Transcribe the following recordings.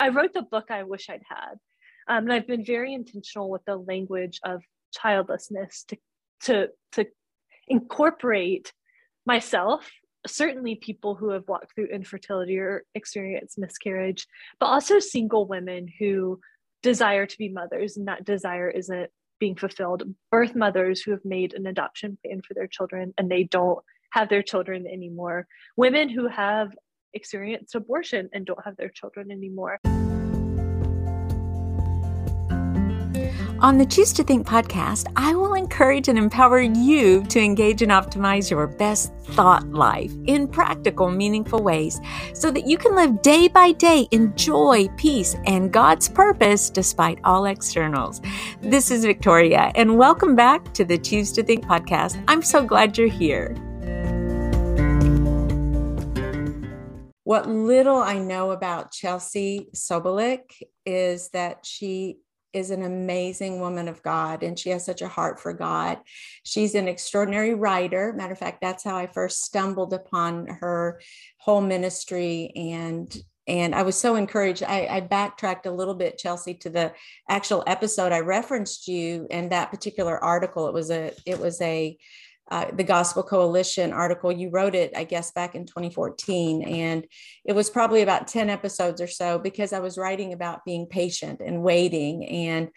I wrote the book I wish I'd had. Um, and I've been very intentional with the language of childlessness to to to incorporate myself certainly people who have walked through infertility or experienced miscarriage but also single women who desire to be mothers and that desire isn't being fulfilled birth mothers who have made an adoption plan for their children and they don't have their children anymore women who have experienced abortion and don't have their children anymore On the Choose to Think podcast, I will encourage and empower you to engage and optimize your best thought life in practical, meaningful ways so that you can live day by day in joy, peace, and God's purpose despite all externals. This is Victoria, and welcome back to the Choose to Think podcast. I'm so glad you're here. What little I know about Chelsea Sobolik is that she is an amazing woman of God and she has such a heart for God. She's an extraordinary writer. Matter of fact, that's how I first stumbled upon her whole ministry and and I was so encouraged. I, I, backtracked a little bit, Chelsea, to the actual episode. I referenced you and that particular article. It was a it was a uh, the Gospel Coalition article. You wrote it, I guess, back in 2014. And it was probably about 10 episodes or so because I was writing about being patient and waiting. And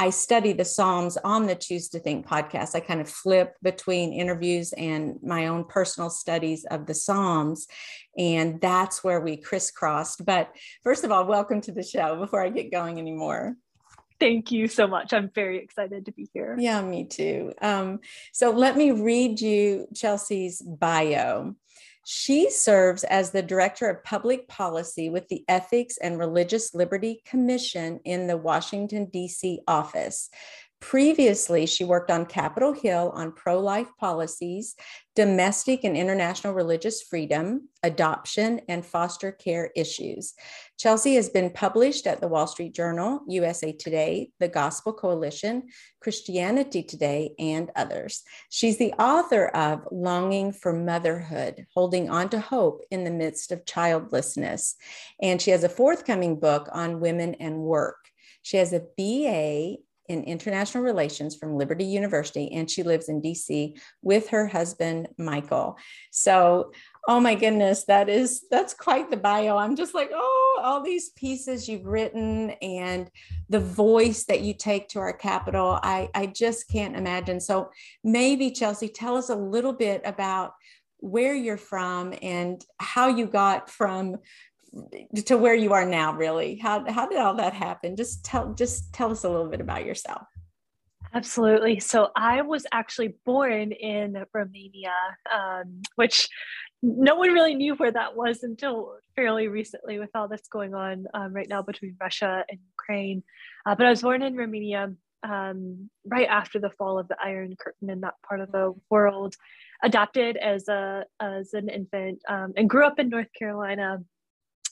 I study the Psalms on the Choose to Think podcast. I kind of flip between interviews and my own personal studies of the Psalms. And that's where we crisscrossed. But first of all, welcome to the show before I get going anymore. Thank you so much. I'm very excited to be here. Yeah, me too. Um, so let me read you Chelsea's bio. She serves as the Director of Public Policy with the Ethics and Religious Liberty Commission in the Washington, D.C. office. Previously, she worked on Capitol Hill on pro life policies, domestic and international religious freedom, adoption, and foster care issues. Chelsea has been published at the Wall Street Journal, USA Today, the Gospel Coalition, Christianity Today, and others. She's the author of Longing for Motherhood Holding On to Hope in the Midst of Childlessness. And she has a forthcoming book on women and work. She has a BA in international relations from Liberty University, and she lives in DC with her husband, Michael. So, oh my goodness, that is that's quite the bio. I'm just like, oh, all these pieces you've written and the voice that you take to our capital. I, I just can't imagine. So maybe Chelsea, tell us a little bit about where you're from and how you got from to where you are now really? How, how did all that happen? Just tell just tell us a little bit about yourself. Absolutely. So i was actually born in romania um, which no one really knew where that was until fairly recently with all that's going on um, right now between russia and ukraine. Uh, but i was born in romania um, right after the fall of the iron curtain in that part of the world. Adopted as a as an infant um, and grew up in north carolina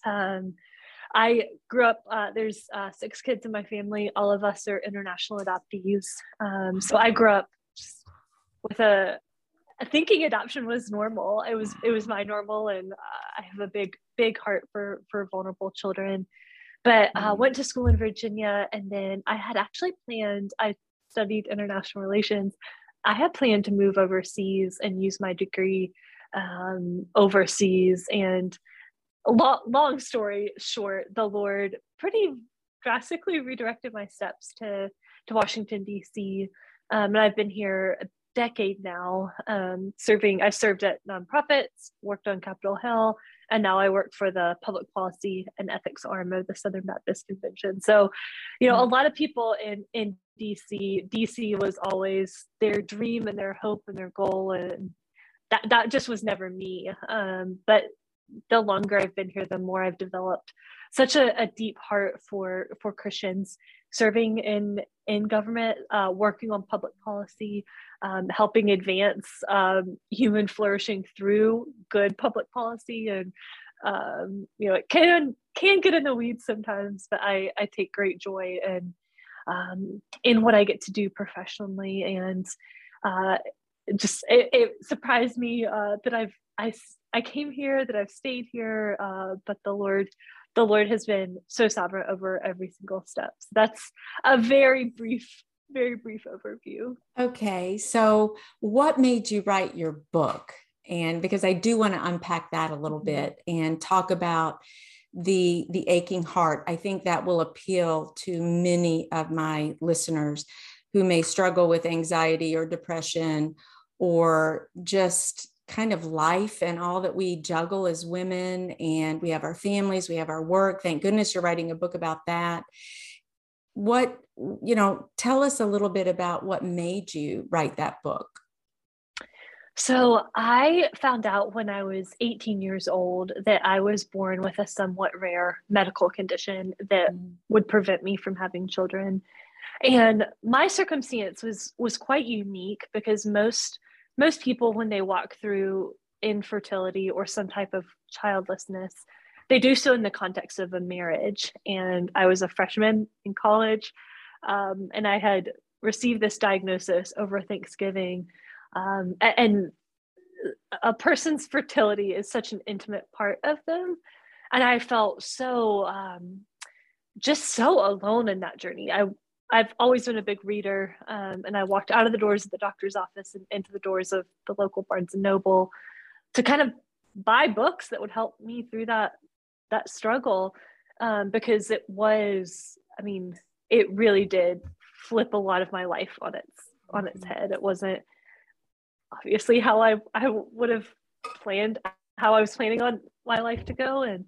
um, I grew up, uh, there's uh, six kids in my family. All of us are international adoptees. Um, so I grew up with a, thinking adoption was normal. It was, it was my normal. And uh, I have a big, big heart for, for vulnerable children. But uh, mm-hmm. went to school in Virginia. And then I had actually planned, I studied international relations. I had planned to move overseas and use my degree um, overseas. And long, long story short, the Lord pretty drastically redirected my steps to to Washington D.C. Um, and I've been here a decade now, um, serving. I've served at nonprofits, worked on Capitol Hill, and now I work for the public policy and ethics arm of the Southern Baptist Convention. So, you know, a lot of people in in DC, DC was always their dream and their hope and their goal, and that that just was never me. Um, but the longer I've been here, the more I've developed such a, a deep heart for for Christians serving in in government, uh, working on public policy, um, helping advance um, human flourishing through good public policy, and um, you know it can can get in the weeds sometimes, but I I take great joy in um, in what I get to do professionally, and uh, just it, it surprised me uh, that I've I I came here, that I've stayed here, uh, but the Lord the Lord has been so sovereign over every single step. So that's a very brief, very brief overview. Okay. So, what made you write your book? And because I do want to unpack that a little mm-hmm. bit and talk about the the aching heart i think that will appeal to many of my listeners who may struggle with anxiety or depression or just kind of life and all that we juggle as women and we have our families we have our work thank goodness you're writing a book about that what you know tell us a little bit about what made you write that book so I found out when I was 18 years old that I was born with a somewhat rare medical condition that mm. would prevent me from having children. And my circumstance was was quite unique because most most people when they walk through infertility or some type of childlessness, they do so in the context of a marriage. And I was a freshman in college, um, and I had received this diagnosis over Thanksgiving. Um, and a person's fertility is such an intimate part of them. And i felt so um, just so alone in that journey. I i've always been a big reader um, and i walked out of the doors of the doctor's office and into the doors of the local barnes and noble to kind of buy books that would help me through that that struggle um, because it was i mean it really did flip a lot of my life on its on its mm-hmm. head it wasn't obviously how I, I would have planned how I was planning on my life to go. And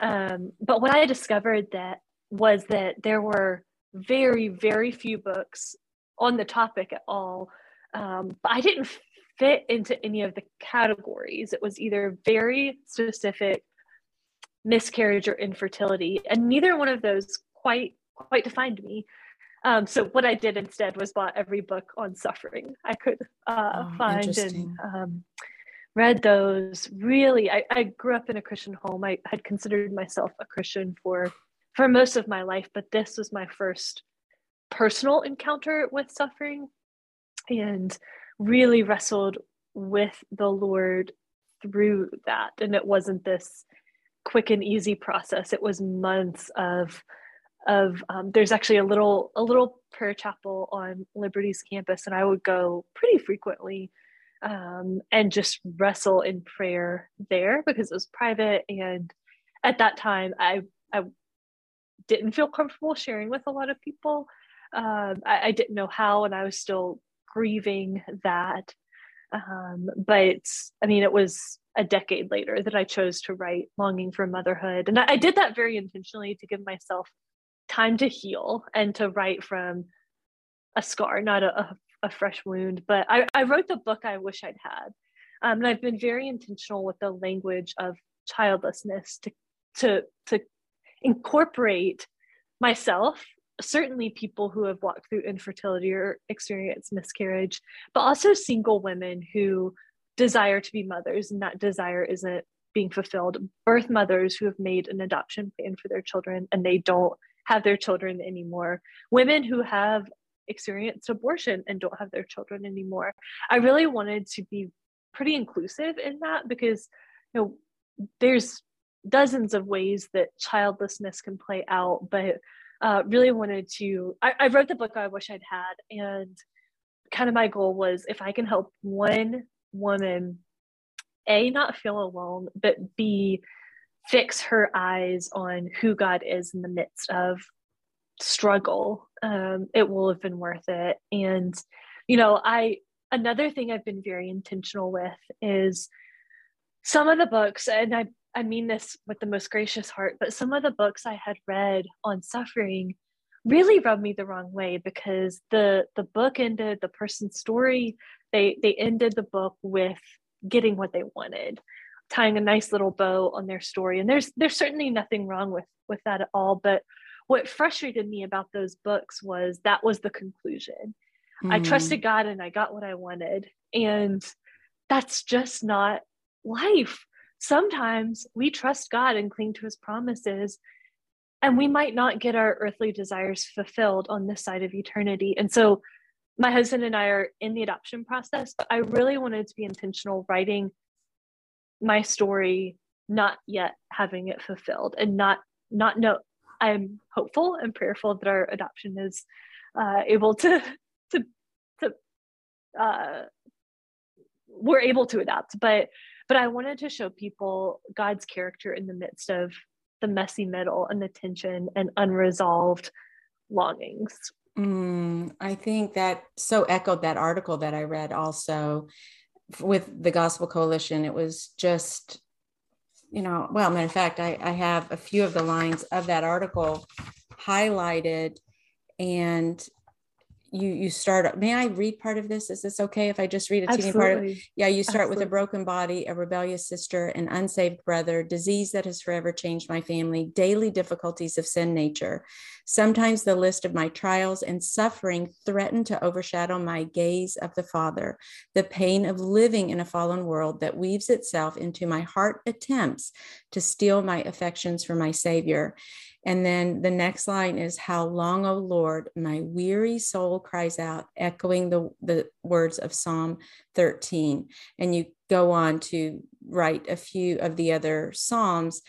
um, but what I discovered that was that there were very, very few books on the topic at all. Um, but I didn't fit into any of the categories. It was either very specific miscarriage or infertility, and neither one of those quite quite defined me. Um, so what I did instead was bought every book on suffering I could uh, oh, find and um, read those. Really, I, I, grew up in a Christian home. I had considered myself a Christian for for most of my life, but this was my first personal encounter with suffering, and really wrestled with the Lord through that. And it wasn't this quick and easy process. It was months of of um, there's actually a little a little prayer chapel on Liberty's campus, and I would go pretty frequently um, and just wrestle in prayer there because it was private. And at that time, I I didn't feel comfortable sharing with a lot of people. Um, I, I, didn't know how, and I was still grieving that. Um, but I mean, it was a decade later that I chose to write "Longing for Motherhood," and I, I did that very intentionally to give myself time to heal and to write from a scar, not a, a, a fresh wound. But I, I, wrote the book I wish I'd had. Um, and I've been very intentional with the language of childlessness to, to, to incorporate myself, certainly people who have walked through infertility or experienced miscarriage, but also single women who desire to be mothers and that desire isn't being fulfilled birth mothers who have made an adoption plan for their children and they don't have their children anymore, women who have experienced abortion and don't have their children anymore. I really wanted to be pretty inclusive in that because you know there's dozens of ways that childlessness can play out, but uh, really wanted to. I, I wrote the book I wish I'd had, and kind of my goal was if I can help one woman, a not feel alone, but b fix her eyes on who God is in the midst of struggle, um, it will have been worth it. And, you know, I, another thing I've been very intentional with is some of the books, and I, I mean this with the most gracious heart, but some of the books I had read on suffering really rubbed me the wrong way because the the book ended the person's story they they ended the book with getting what they wanted tying a nice little bow on their story. And there's there's certainly nothing wrong with with that at all but what frustrated me about those books was that was the conclusion. Mm. i trusted god and i got what i wanted and that's just not life sometimes we trust god and cling to his promises and we might not get our earthly desires fulfilled on this side of eternity. And so my husband and i are in the adoption process but i really wanted to be intentional writing my story not yet having it fulfilled and not not know i'm hopeful and prayerful that our adoption is uh, able to to to uh, we're able to adapt but but i wanted to show people god's character in the midst of the messy middle and the tension and unresolved longings. Mm, i think that so echoed that article that i read also with the gospel coalition. It was just you know well matter of fact i, I have a few of the lines of that article highlighted and you you start may i read part of this? Is this okay if i just read a teeny part of yeah you start Absolutely. with a broken body a rebellious sister an unsaved brother disease that has forever changed my family daily difficulties of sin nature. Sometimes the list of my trials and suffering threaten to overshadow my gaze of the father. The pain of living in a fallen world that weaves itself into my heart attempts to steal my affections from my savior and then the next line is, How long, O Lord, my weary soul cries out, echoing the, the words of Psalm 13. And you go on to write a few of the other Psalms.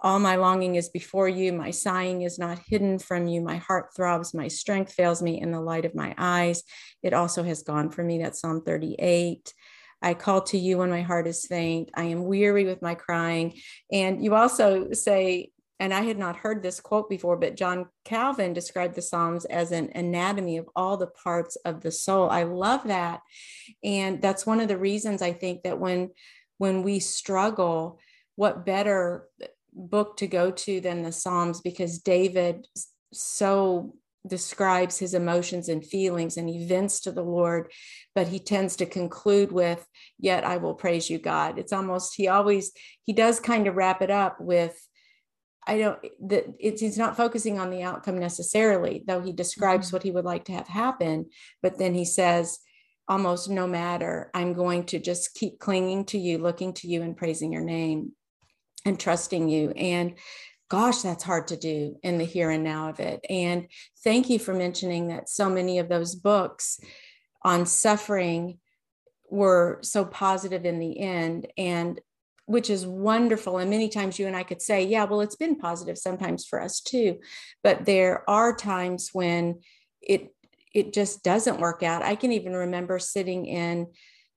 All my longing is before you. My sighing is not hidden from you. My heart throbs. My strength fails me in the light of my eyes. It also has gone from me. That's Psalm 38. I call to you when my heart is faint. I am weary with my crying. And you also say, and I had not heard this quote before, but John Calvin described the Psalms as an anatomy of all the parts of the soul. I love that. And that's one of the reasons I think that when when we struggle, what better book to go to than the Psalms because David so describes his emotions and feelings and events to the Lord, but he tends to conclude with, Yet I will praise you, God. It's almost, he always, he does kind of wrap it up with, I don't that it's he's not focusing on the outcome necessarily, though he describes mm-hmm. what he would like to have happen. But then he says, almost no matter, I'm going to just keep clinging to you, looking to you, and praising your name and trusting you. And gosh, that's hard to do in the here and now of it. And thank you for mentioning that so many of those books on suffering were so positive in the end. And which is wonderful. And many times you and I could say, yeah, well, it's been positive sometimes for us too. But there are times when it it just doesn't work out. I can even remember sitting in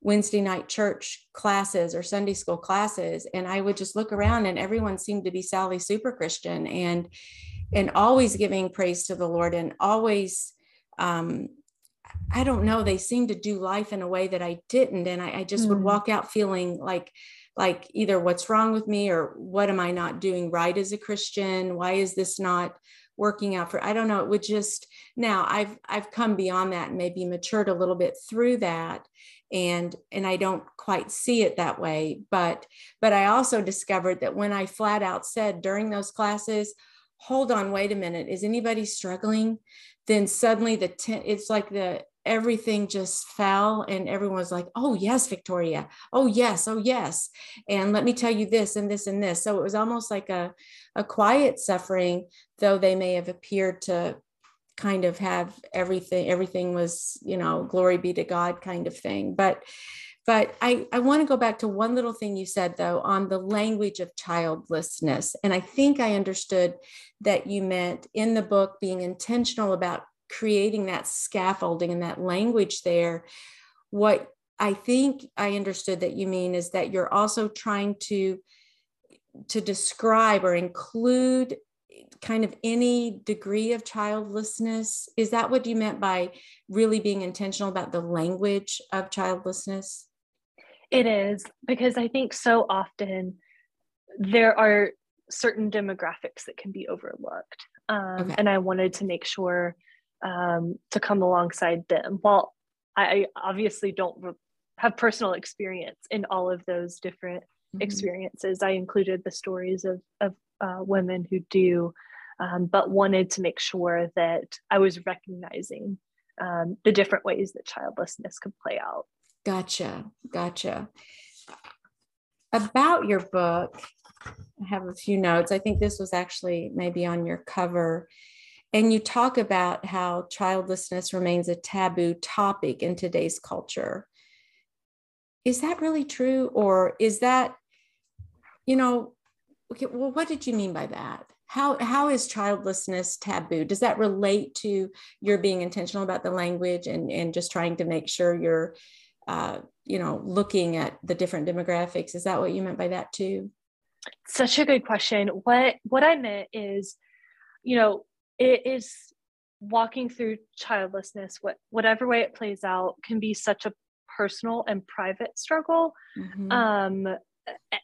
Wednesday night church classes or Sunday school classes, and I would just look around and everyone seemed to be Sally super Christian and and always giving praise to the Lord and always um, I don't know, they seemed to do life in a way that I didn't. And I, I just mm. would walk out feeling like like either what's wrong with me or what am I not doing right as a Christian? Why is this not working out for I don't know it would just now I've I've come beyond that and maybe matured a little bit through that and and I don't quite see it that way but but I also discovered that when I flat out said during those classes hold on wait a minute is anybody struggling then suddenly the ten, it's like the everything just fell and everyone was like oh yes victoria. Oh yes. Oh yes. And let me tell you this and this and this. So it was almost like a, a quiet suffering though they may have appeared to kind of have everything everything was you know glory be to god kind of thing. But but I, I want to go back to one little thing you said, though, on the language of childlessness. And I think I understood that you meant in the book being intentional about creating that scaffolding and that language there, what I think I understood that you mean is that you're also trying to to describe or include kind of any degree of childlessness. Is that what you meant by really being intentional about the language of childlessness? It is because i think so often there are certain demographics that can be overlooked. Um, okay. and i wanted to make sure um, to come alongside them. While I obviously don't have personal experience in all of those different mm-hmm. experiences, I included the stories of, of uh, women who do, um, but wanted to make sure that I was recognizing um, the different ways that childlessness could play out. Gotcha. Gotcha. About your book, I have a few notes. I think this was actually maybe on your cover and you talk about how childlessness remains a taboo topic in today's culture. Is that really true? Or is that, you know, okay, well, what did you mean by that? how how is childlessness taboo does that relate to your being intentional about the language and and just trying to make sure you're uh, you know looking at the different demographics is that what you meant by that too such a good question what what i meant is you know it is walking through childlessness what whatever way it plays out can be such a personal and private struggle mm-hmm. um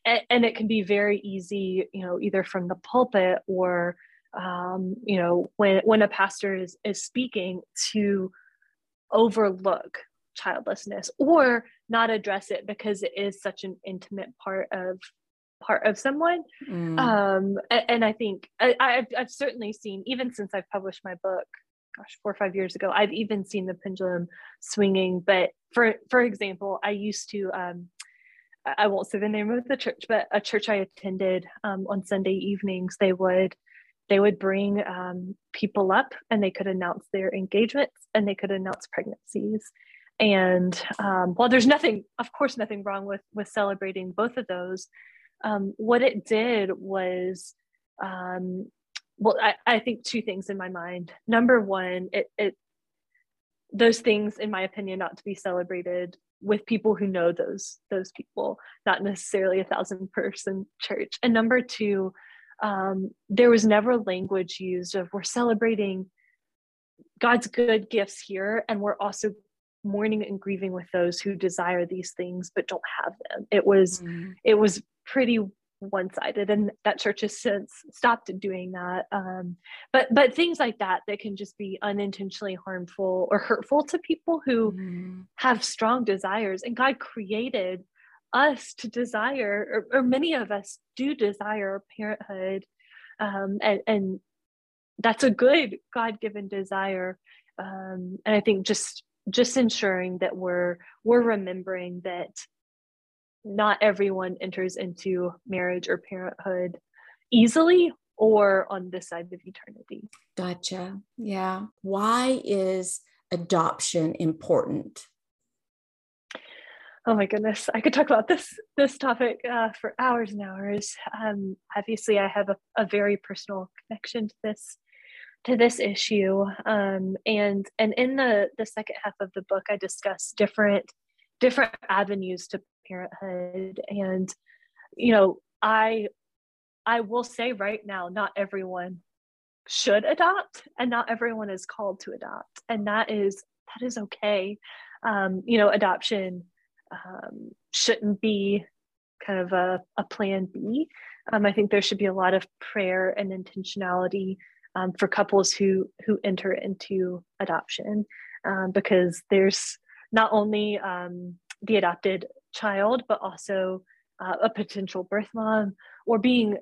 and it can be very easy you know either from the pulpit or um, you know when when a pastor is is speaking to overlook childlessness or not address it because it is such an intimate part of part of someone mm. um, and, and, i think I, have I've certainly seen even since i've published my book gosh four or five years ago i've even seen the pendulum swinging but for for example i used to um, I won't say the name of the church, but a church I attended um, on Sunday evenings, they would they would bring um, people up and they could announce their engagements and they could announce pregnancies. And um, while there's nothing, of course, nothing wrong with with celebrating both of those, um, what it did was, um, well, I, I think two things in my mind. Number one, it, it those things, in my opinion, not to be celebrated with people who know those those people not necessarily a thousand person church and number two um, there was never language used of we're celebrating god's good gifts here and we're also mourning and grieving with those who desire these things but don't have them it was mm-hmm. it was pretty one-sided and that church has since stopped doing that um, but but things like that that can just be unintentionally harmful or hurtful to people who mm. have strong desires and god created us to desire or, or many of us do desire parenthood um, and, and that's a good god-given desire um, and i think just just ensuring that we're we're remembering that not everyone enters into marriage or parenthood easily or on this side of eternity. Gotcha. Yeah. Why is adoption important? Oh my goodness, I could talk about this this topic uh, for hours and hours. Um, obviously, I have a, a, very personal connection to this to this issue, um, and and in the the second half of the book, I discuss different different avenues to parenthood. And you know i i will say right now not everyone should adopt and not everyone is called to adopt. And that is that is okay. Um, you know adoption um, shouldn't be kind of a, a plan b. Um, i think there should be a lot of prayer and intentionality um, for couples who who enter into adoption um, because there's not only um, the adopted child, but also uh, a potential birth mom, or being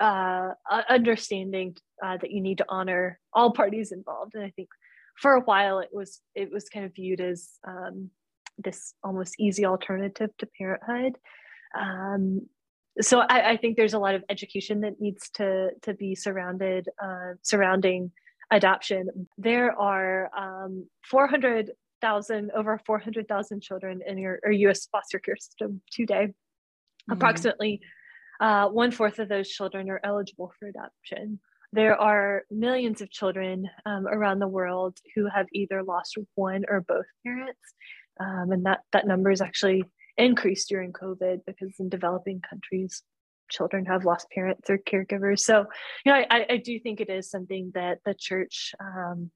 uh, understanding uh, that you need to honor all parties involved. And I think for a while it was it was kind of viewed as um, this almost easy alternative to parenthood. Um, so I, I, think there's a lot of education that needs to to be surrounded uh, surrounding adoption. There are um, 400 thousand over 400,000 children in your US foster care system today. Mm-hmm. Approximately uh, one fourth of those children are eligible for adoption. There are millions of children um, around the world who have either lost one or both parents, um, and that that number is actually increased during COVID because in developing countries, children have lost parents or caregivers. So, you know, I, I do think it is something that the church um,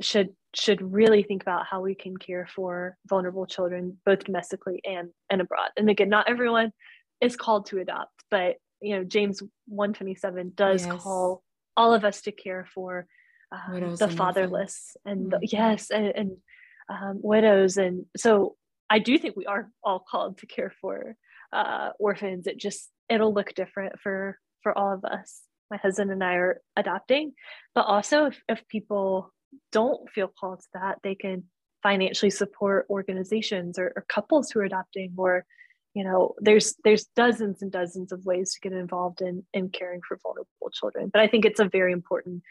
should should really think about how we can care for vulnerable children both domestically and and abroad. And again not everyone is called to adopt but you know james 127 does yes. call all of us to care for um, the fatherless and the, mm-hmm. yes and, and um, widows. And so i do think we are all called to care for uh, orphans. It just it'll look different for for all of us. My husband and i are adopting but also if, if people don't feel called to that, they can financially support organizations or, or couples who are adopting or you know there's there's dozens and dozens of ways to get involved in in caring for vulnerable children but i think it's a very important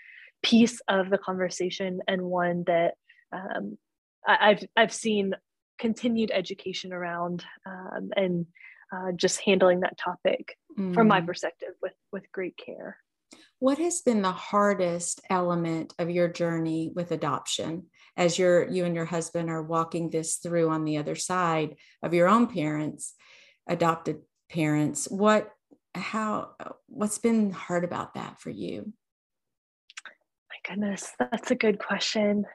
piece of the conversation and one that um, I, have i've seen continued education around um, and uh, just handling that topic mm. from my mm. perspective with with great care what has been the hardest element of your journey with adoption as you're you and your husband are walking this through on the other side of your own parents adopted parents? What how what's been hard about that for you? My goodness that's a good question.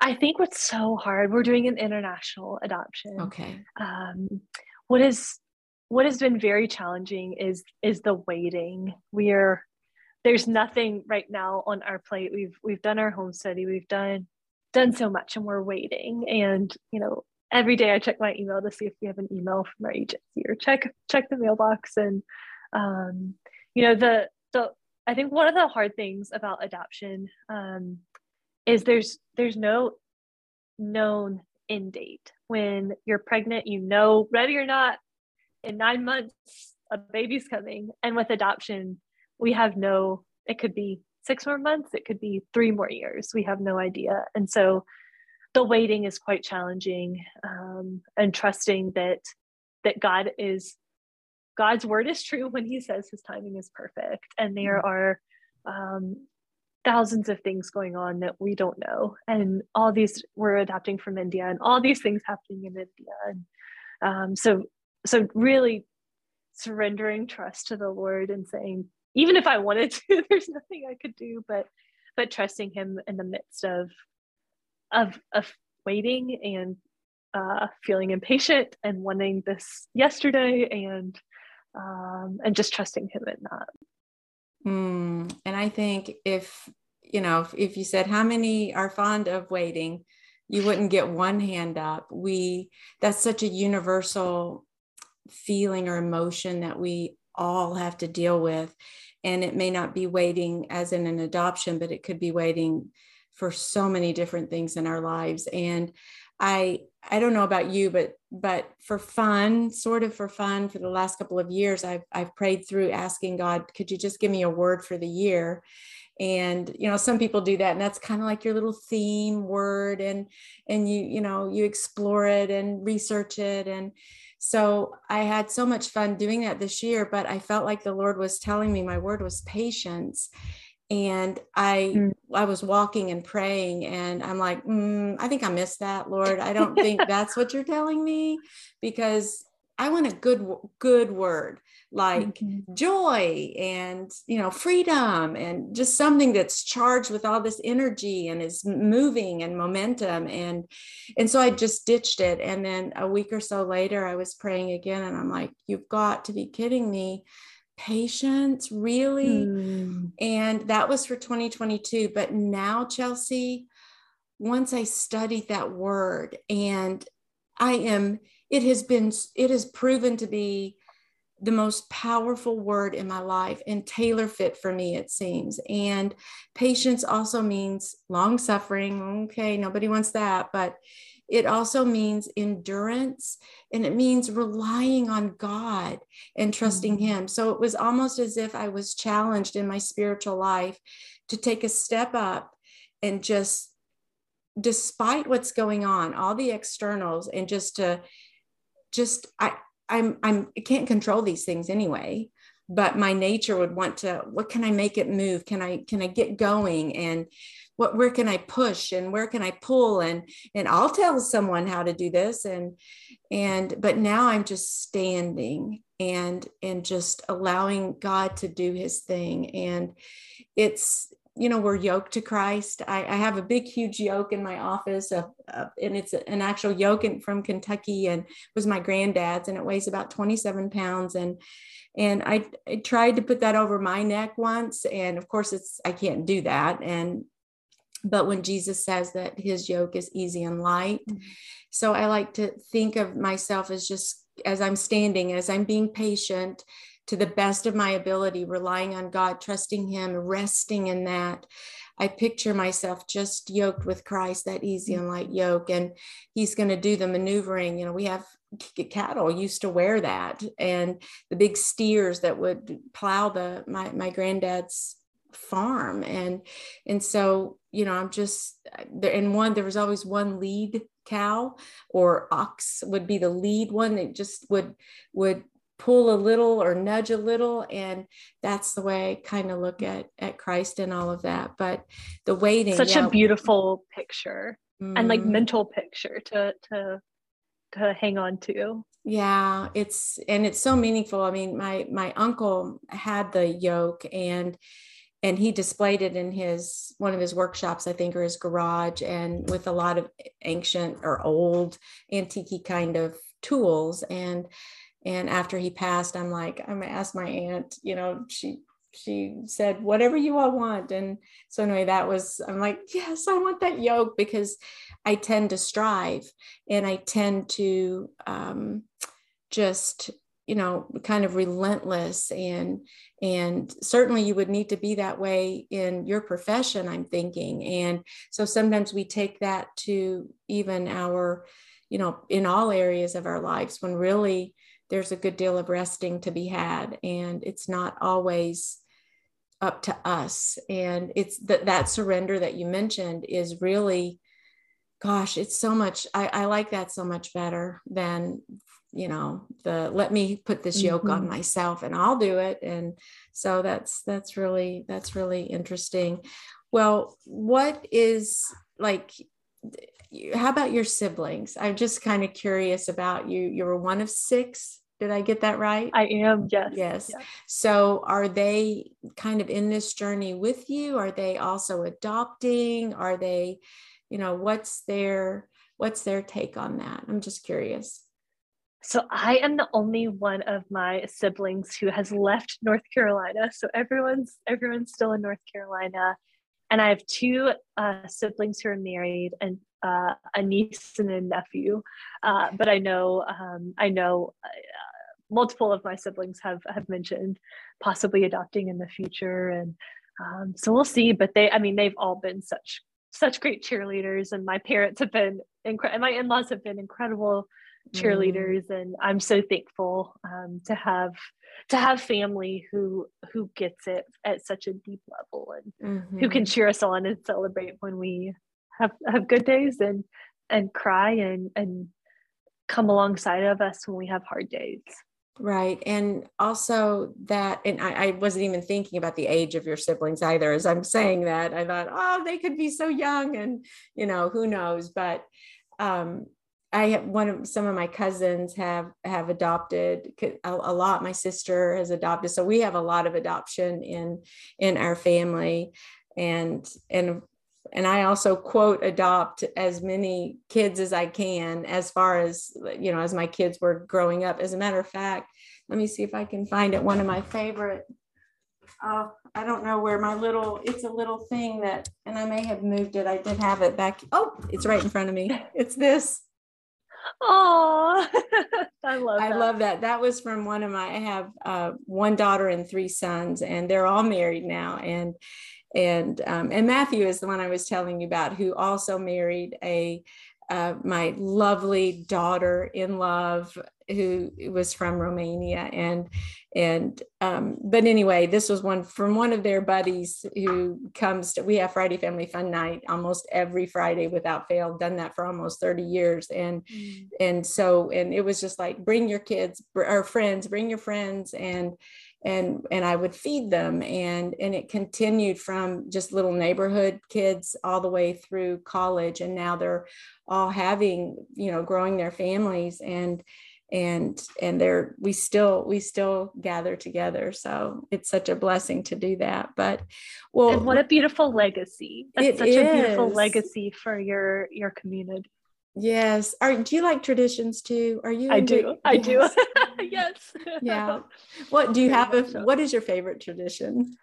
I think what's so hard we're doing an international adoption. Okay. Um, what is what has been very challenging is is the waiting. We are there's nothing right now on our plate. We've we've done our home study. We've done done so much and we're waiting. And you know every day i check my email to see if we have an email from our agency or check check the mailbox. And um, you know the the i think one of the hard things about adoption um, is there's there's no known end date. When you're pregnant you know ready or not in nine months a baby's coming. And with adoption we have no it could be six more months it could be three more years we have no idea and so the waiting is quite challenging um, and trusting that that god is god's word is true when he says his timing is perfect and there mm-hmm. are um, thousands of things going on that we don't know and all these we're adapting from india and all these things happening in india and um, so so really surrendering trust to the lord and saying even if i wanted to there's nothing i could do but but trusting him in the midst of of of waiting and uh, feeling impatient and wanting this yesterday and um, and just trusting him in that mm, and i think if you know if, if you said how many are fond of waiting? you wouldn't get one hand up. We that's such a universal feeling or emotion that we all have to deal with. And it may not be waiting as in an adoption, but it could be waiting for so many different things in our lives. And I I don't know about you, but but for fun, sort of for fun, for the last couple of years, I've I've prayed through asking God, could you just give me a word for the year? and you know some people do that and that's kind of like your little theme word and and you you know you explore it and research it and so I had so much fun doing that this year, but I felt like the Lord was telling me my word was patience. And I mm. I was walking and praying, and I'm like, mm, I think I missed that, Lord. I don't think that's what you're telling me, because I want a good good word like mm-hmm. joy and you know freedom and just something that's charged with all this energy and is moving and momentum. And and so i just ditched it. And then a week or so later i was praying again and i'm like you've got to be kidding me. Patience really? Mm. and that was for 2022 but now chelsea once i studied that word and i am it has been it has proven to be the most powerful word in my life and tailor fit for me, it seems. And patience also means long suffering. Okay, nobody wants that, but it also means endurance and it means relying on God and trusting mm-hmm. Him. So it was almost as if I was challenged in my spiritual life to take a step up and just, despite what's going on, all the externals, and just to just, I, I'm I'm I can't control these things anyway but my nature would want to what can i make it move? Can i can i get going? And what where can i push? And where can i pull? And and i'll tell someone how to do this. And and but now i'm just standing and and just allowing god to do his thing. And it's you know we're yoked to christ. I, I have a big huge yoke in my office of, of, and it's an actual yoke from kentucky and was my granddad's and it weighs about 27 pounds. And and I, I tried to put that over my neck once and of course it's i can't do that. And but when jesus says that his yoke is easy and light mm-hmm. so i like to think of myself as just as i'm standing as i'm being patient to the best of my ability, relying on God, trusting Him, resting in that. I picture myself just yoked with Christ, that easy and light yoke, and He's going to do the maneuvering. You know, we have cattle used to wear that, and the big steers that would plow the my my granddad's farm, and and so you know, I'm just there. And one, there was always one lead cow or ox would be the lead one that just would would pull a little or nudge a little and that's the way i kind of look at at christ and all of that but the waiting such yeah. a beautiful picture mm. and like mm. mental picture to to to hang on to yeah it's and it's so meaningful i mean my my uncle had the yoke and and he displayed it in his one of his workshops i think or his garage and with a lot of ancient or old antique kind of tools and and after he passed i'm like i'm gonna ask my aunt you know she she said whatever you all want. And so anyway that was i'm like yes i want that yoke because i tend to strive and i tend to um, just you know kind of relentless and and certainly you would need to be that way in your profession i'm thinking. And so sometimes we take that to even our you know in all areas of our lives when really there's a good deal of resting to be had and it's not always up to us. And it's that that surrender that you mentioned is really gosh it's so much I, I like that so much better than you know the let me put this yoke mm-hmm. on myself and i'll do it. And so that's that's really that's really interesting. Well what is like how about your siblings? I'm just kind of curious about you. You were one of six. Did I get that right? I am, yes. Yes. So are they kind of in this journey with you? Are they also adopting? Are they, you know, what's their what's their take on that? I'm just curious. So I am the only one of my siblings who has left North Carolina. So everyone's everyone's still in North Carolina and I have two uh, siblings who are married and uh, a niece and a nephew. Uh, but I know um, I know uh, multiple of my siblings have have mentioned possibly adopting in the future, and um, so we'll see. But they, I mean, they've all been such such great cheerleaders, and my parents have been incredible. My in laws have been incredible mm. cheerleaders, mm. and I'm so thankful um, to have to have family who who gets it at such a deep level and mm-hmm. who can mm-hmm. cheer us on and celebrate when we have have good days and and cry and and come alongside of us when we have hard days. Right. And also that and I, I, wasn't even thinking about the age of your siblings either as i'm saying that i thought oh they could be so young and you know who knows? But um I have one of some of my cousins have have adopted a, a, lot. My sister has adopted, so we have a lot of adoption in in our family, and and and I also quote adopt as many kids as I can as far as you know as my kids were growing up. As a matter of fact, let me see if I can find it. One of my favorite. Oh, I don't know where my little. It's a little thing that, and I may have moved it. I did have it back. Oh, it's right in front of me. It's this. Oh, I love I that. love that. That was from one of my I have uh, one daughter and three sons and they're all married now and and um, and Matthew is the one I was telling you about who also married a uh, my lovely daughter in love who was from Romania. And and um, but anyway this was one from one of their buddies who comes to we have Friday family fun night almost every Friday without fail done that for almost 30 years. And mm. and so and it was just like bring your kids or friends bring your friends. And and and I would feed them and and it continued from just little neighborhood kids all the way through college and now they're all having you know growing their families and and and they're we still we still gather together. So it's such a blessing to do that but well and what a beautiful legacy. That's such is. a beautiful legacy for your your community yes. Are do you like traditions too? Are you i do. i do. yes. Yeah. What do you have a what is your favorite tradition?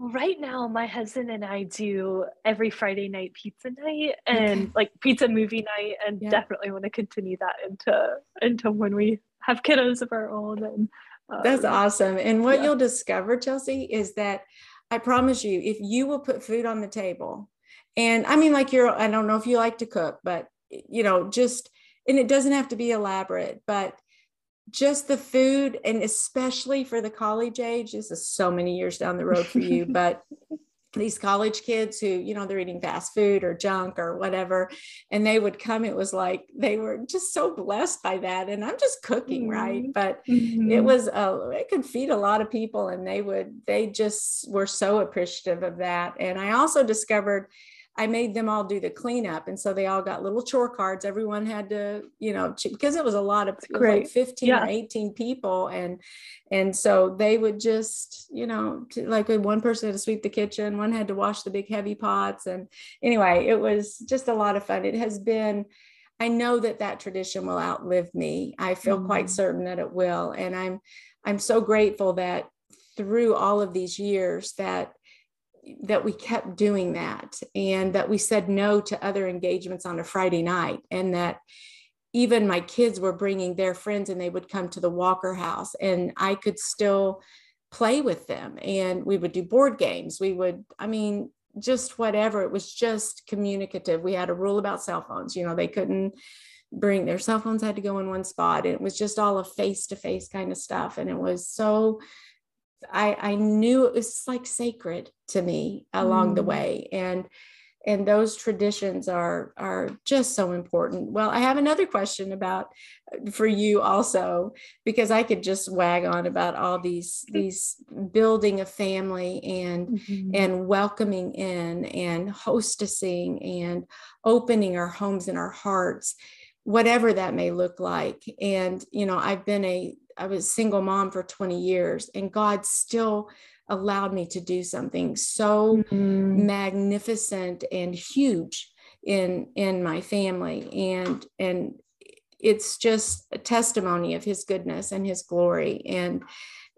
Right now my husband and i do every friday night pizza night and like pizza movie night and yeah. definitely want to continue that into into when we have kiddos of our own and um, that's awesome. And what yeah. you'll discover chelsea is that i promise you if you will put food on the table and i mean like you're i don't know if you like to cook but you know just and it doesn't have to be elaborate but just the food and especially for the college age this is so many years down the road for you but these college kids who you know they're eating fast food or junk or whatever and they would come it was like they were just so blessed by that and i'm just cooking mm-hmm. right but mm-hmm. it was a, it could feed a lot of people and they would they just were so appreciative of that and i also discovered I made them all do the cleanup. And so they all got little chore cards. Everyone had to, you know, because it was a lot of like 15 yeah. or 18 people. And and so they would just, you know, like one person had to sweep the kitchen, one had to wash the big heavy pots. And anyway, it was just a lot of fun. It has been, I know that that tradition will outlive me. I feel mm-hmm. quite certain that it will. And I'm I'm so grateful that through all of these years that that we kept doing that and that we said no to other engagements on a Friday night and that even my kids were bringing their friends and they would come to the Walker house and I could still play with them. And we would do board games. We would I mean just whatever. It was just communicative. We had a rule about cell phones. You know they couldn't bring their cell phones had to go in one spot. And it was just all a face to face kind of stuff. And it was so I, I knew it was like sacred to me along mm. the way. And and those traditions are are just so important well i have another question about uh, for you also because i could just wag on about all these these building a family and mm-hmm. and welcoming in and hostessing and opening our homes and our hearts whatever that may look like and you know i've been a I was single mom for 20 years and God still allowed me to do something so mm-hmm. magnificent and huge in in my family. And and it's just a testimony of his goodness and his glory and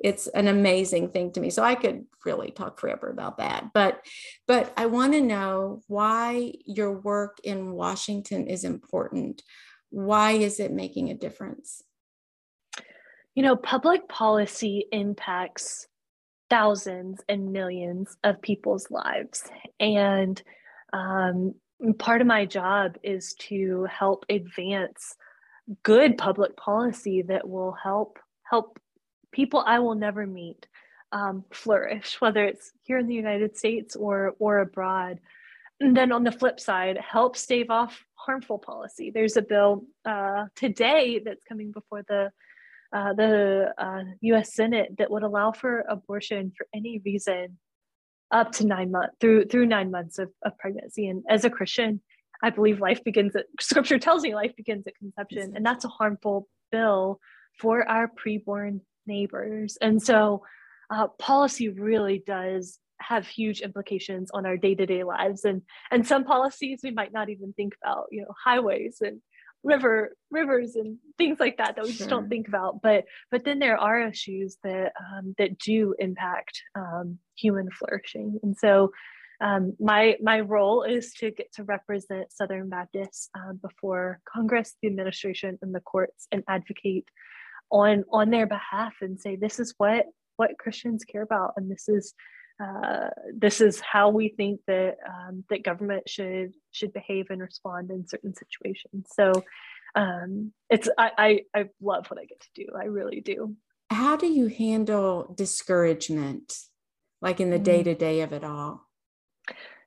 it's an amazing thing to me. So i could really talk forever about that. But but i want to know why your work in washington is important. Why is it making a difference you know, public policy impacts thousands and millions of people's lives. And um, part of my job is to help advance good public policy that will help help people I will never meet um, flourish, whether it's here in the United States or or abroad. And then on the flip side, help stave off harmful policy. There's a bill uh, today that's coming before the uh, the uh, U.S. Senate that would allow for abortion for any reason up to nine months through through nine months of, of pregnancy. And as a Christian, I believe life begins at Scripture tells me life begins at conception, and that's a harmful bill for our preborn neighbors. And so, uh, policy really does have huge implications on our day-to-day lives and and some policies we might not even think about you know highways and river rivers and things like that that we just don't think about. But but then there are issues that um, that do impact um, human flourishing. And so um, my my role is to get to represent southern baptists uh, before congress the administration and the courts and advocate on on their behalf and say this is what what christians care about and this is uh, this is how we think that um, that government should should behave and respond in certain situations. So um, it's I, I I love what I get to do. I really do. How do you handle discouragement, like in the day to day of it all?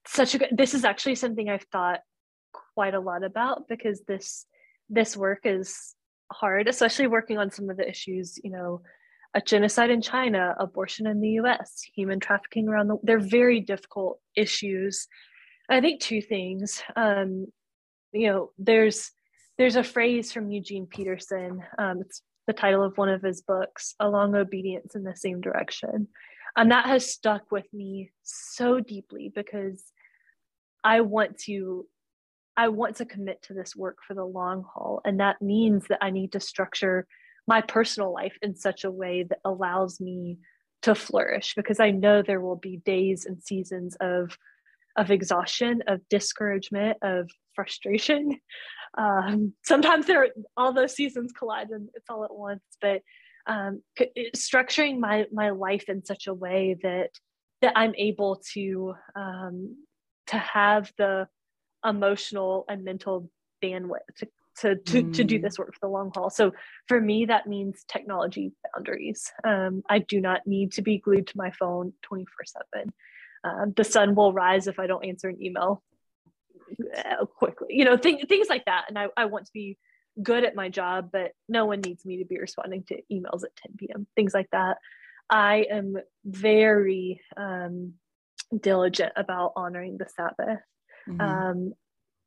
Such a good. This is actually something I've thought quite a lot about because this this work is hard, especially working on some of the issues. You know a genocide in China, abortion in the US, human trafficking around the they're very difficult issues. I think two things. Um, you know, there's there's a phrase from Eugene Peterson. Um, it's the title of one of his books, A Long Obedience in the Same Direction. And that has stuck with me so deeply because I want to I want to commit to this work for the long haul. And that means that I need to structure my personal life in such a way that allows me to flourish because I know there will be days and seasons of of exhaustion, of discouragement, of frustration. Um, sometimes there are, all those seasons collide and it's all at once. But um, structuring my my life in such a way that that I'm able to um, to have the emotional and mental bandwidth to to to, mm. to do mm. this work for the long haul so for me that means technology boundaries um, i do not need to be glued to my phone 24 7 um, the sun will rise if I don't answer an email uh, quickly. You know, th- things like that. And I, I want to be good at my job, but no one needs me to be responding to emails at 10 p.m. Things like that. I am very um, diligent about honoring the Sabbath. Mm-hmm. Um,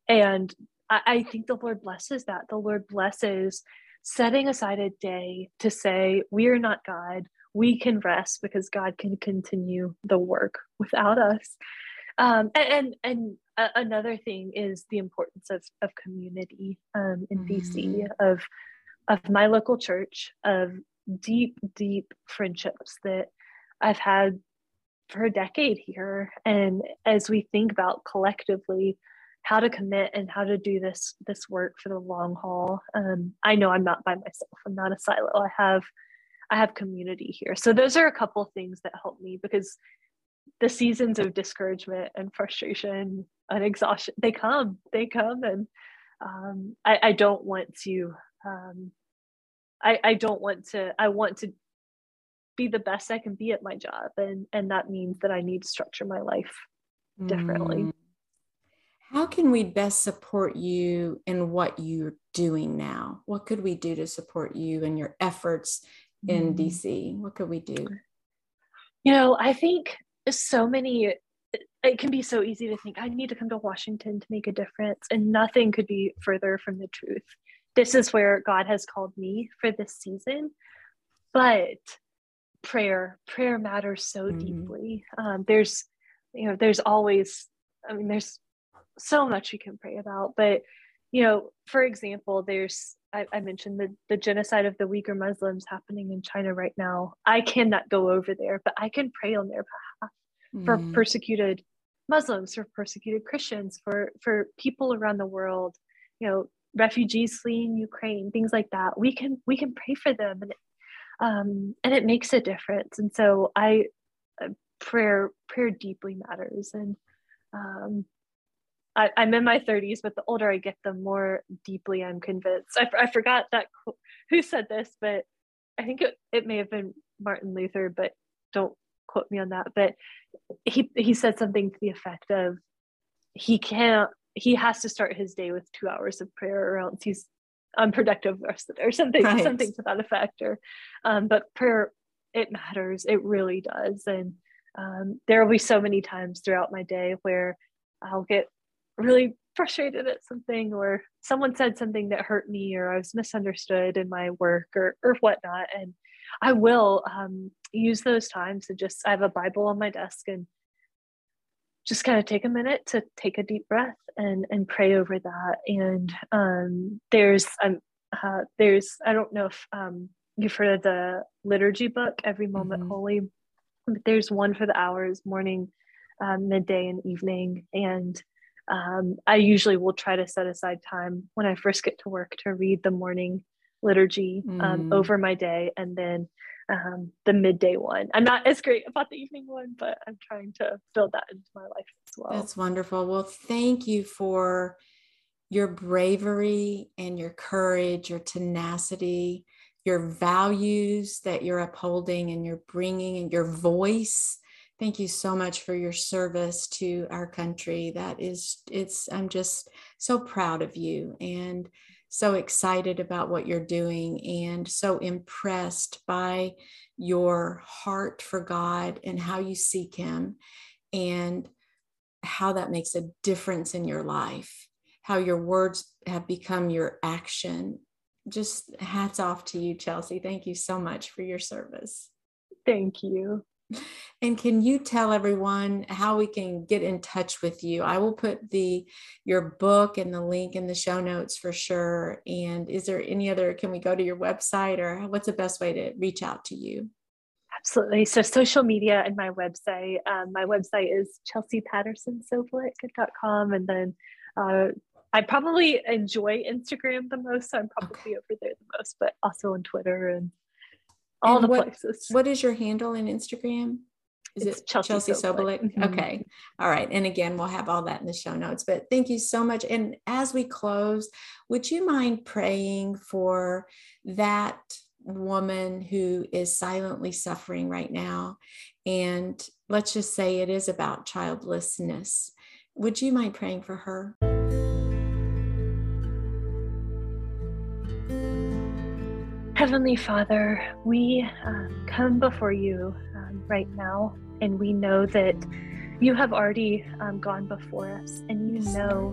and I, I think the Lord blesses that. The Lord blesses setting aside a day to say, We are not God. We can rest because God can continue the work without us. Um, and, and, and another thing is the importance of, of community um, in mm-hmm. DC, of of my local church, of deep, deep friendships that I've had for a decade here. And as we think about collectively how to commit and how to do this this work for the long haul, um, I know I'm not by myself. I'm not a silo. I have I have community here. So those are a couple things that help me because the seasons of discouragement and frustration and exhaustion they come they come and um, I, I, don't want to um, I, I don't want to i want to be the best i can be at my job and and that means that i need to structure my life differently mm. How can we best support you in what you're doing now what could we do to support you and your efforts in mm. dc what could we do you know i think so many it can be so easy to think i need to come to washington to make a difference and nothing could be further from the truth this is where God has called me for this season. But prayer, prayer matters so mm-hmm. deeply. Um, there's, you know, there's always, I mean, there's so much we can pray about. But, you know, for example, there's, I, I mentioned the, the genocide of the Uyghur Muslims happening in China right now. I cannot go over there, but I can pray on their behalf mm-hmm. for persecuted Muslims, for persecuted Christians, for for people around the world. You know, refugees fleeing Ukraine, things like that. We can we can pray for them, and it, um, and it makes a difference. And so I uh, prayer prayer deeply matters, and um, I, am in my 30s, but the older I get, the more deeply I'm convinced. I, I forgot that who said this, but I think it, it may have been Martin Luther, but don't quote me on that. But he he said something to the effect of he can't he has to start his day with two hours of prayer or else he's unproductive the rest of the day or something right. something to that effect or um, but prayer it matters it really does and um, there will be so many times throughout my day where i'll get really frustrated at something or someone said something that hurt me or i was misunderstood in my work or, or whatnot. And i will um, use those times to just i have a bible on my desk and just kind of take a minute to take a deep breath and and pray over that. And um, there's um, uh, there's i don't know if um, you've heard of the liturgy book every moment mm-hmm. holy but there's one for the hours morning um, midday and evening. And um, i usually will try to set aside time when i first get to work to read the morning liturgy mm. over my day and then um, the midday one. I'm not as great about the evening one, but I'm trying to build that into my life as well. That's wonderful. Well, thank you for your bravery and your courage, your tenacity, your values that you're upholding and you're bringing and your voice. Thank you so much for your service to our country. That is, it's, I'm just so proud of you. And so excited about what you're doing and so impressed by your heart for God and how you seek Him and how that makes a difference in your life, how your words have become your action. Just hats off to you, Chelsea. Thank you so much for your service. Thank you. And can you tell everyone how we can get in touch with you? I will put the your book and the link in the show notes for sure. And is there any other can we go to your website or what's the best way to reach out to you? Absolutely. So social media and my website. Um, my website is chelseapattersonsobolik.com and then uh, I probably enjoy Instagram the most, so I'm probably okay. over there the most, but also on Twitter and all and the what, places. What is your handle in Instagram? Is it's it Chelsea, Chelsea Sobolik? Mm-hmm. Okay. All right. And again, we'll have all that in the show notes. But thank you so much. And as we close, would you mind praying for that woman who is silently suffering right now. And let's just say it is about childlessness. Would you mind praying for her? Heavenly Father, we um, come before you um, right now, and we know that you have already um, gone before us, and you know,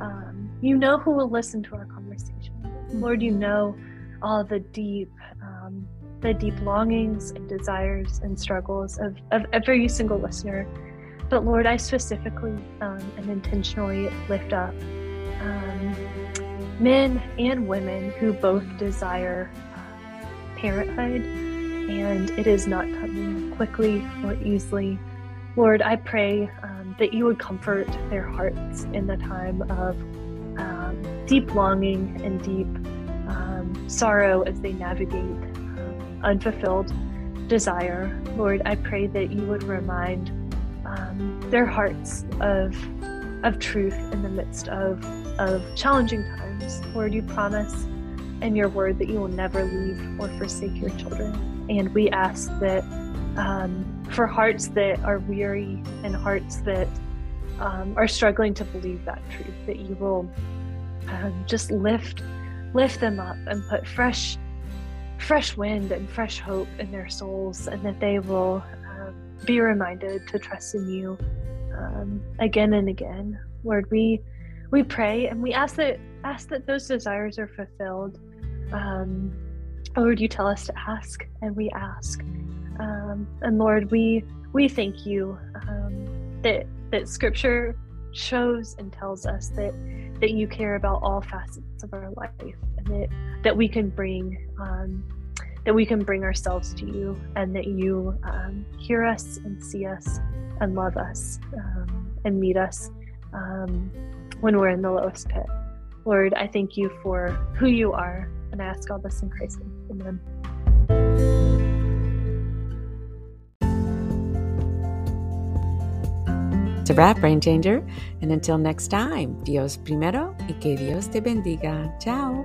um, you know who will listen to our conversation. Lord, you know all the deep, um, the deep longings and desires and struggles of, of every single listener. But Lord, I specifically um, and intentionally lift up men and women who both desire parenthood, and it is not coming quickly or easily. Lord, I pray um, that you would comfort their hearts in the time of um, deep longing and deep um, sorrow as they navigate um, unfulfilled desire. Lord, I pray that you would remind um, their hearts of of truth in the midst of of challenging times. Lord, you promise in your word that you will never leave or forsake your children. And we ask that um, for hearts that are weary and hearts that um, are struggling to believe that truth, that you will um, just lift lift them up and put fresh fresh wind and fresh hope in their souls, and that they will um, be reminded to trust in you um, again and again. Lord, we we pray and we ask that ask that those desires are fulfilled um, Lord, you tell us to ask, and we ask. Um, and Lord, we we thank you um, that that Scripture shows and tells us that that you care about all facets of our life, and that that we can bring um, that we can bring ourselves to you, and that you um, hear us and see us and love us um, and meet us um, when we're in the lowest pit. Lord, I thank you for who you are and I ask all this in Christ's name. Amen. It's a wrap, Brain Changer. And until next time, Dios primero y que Dios te bendiga. Ciao.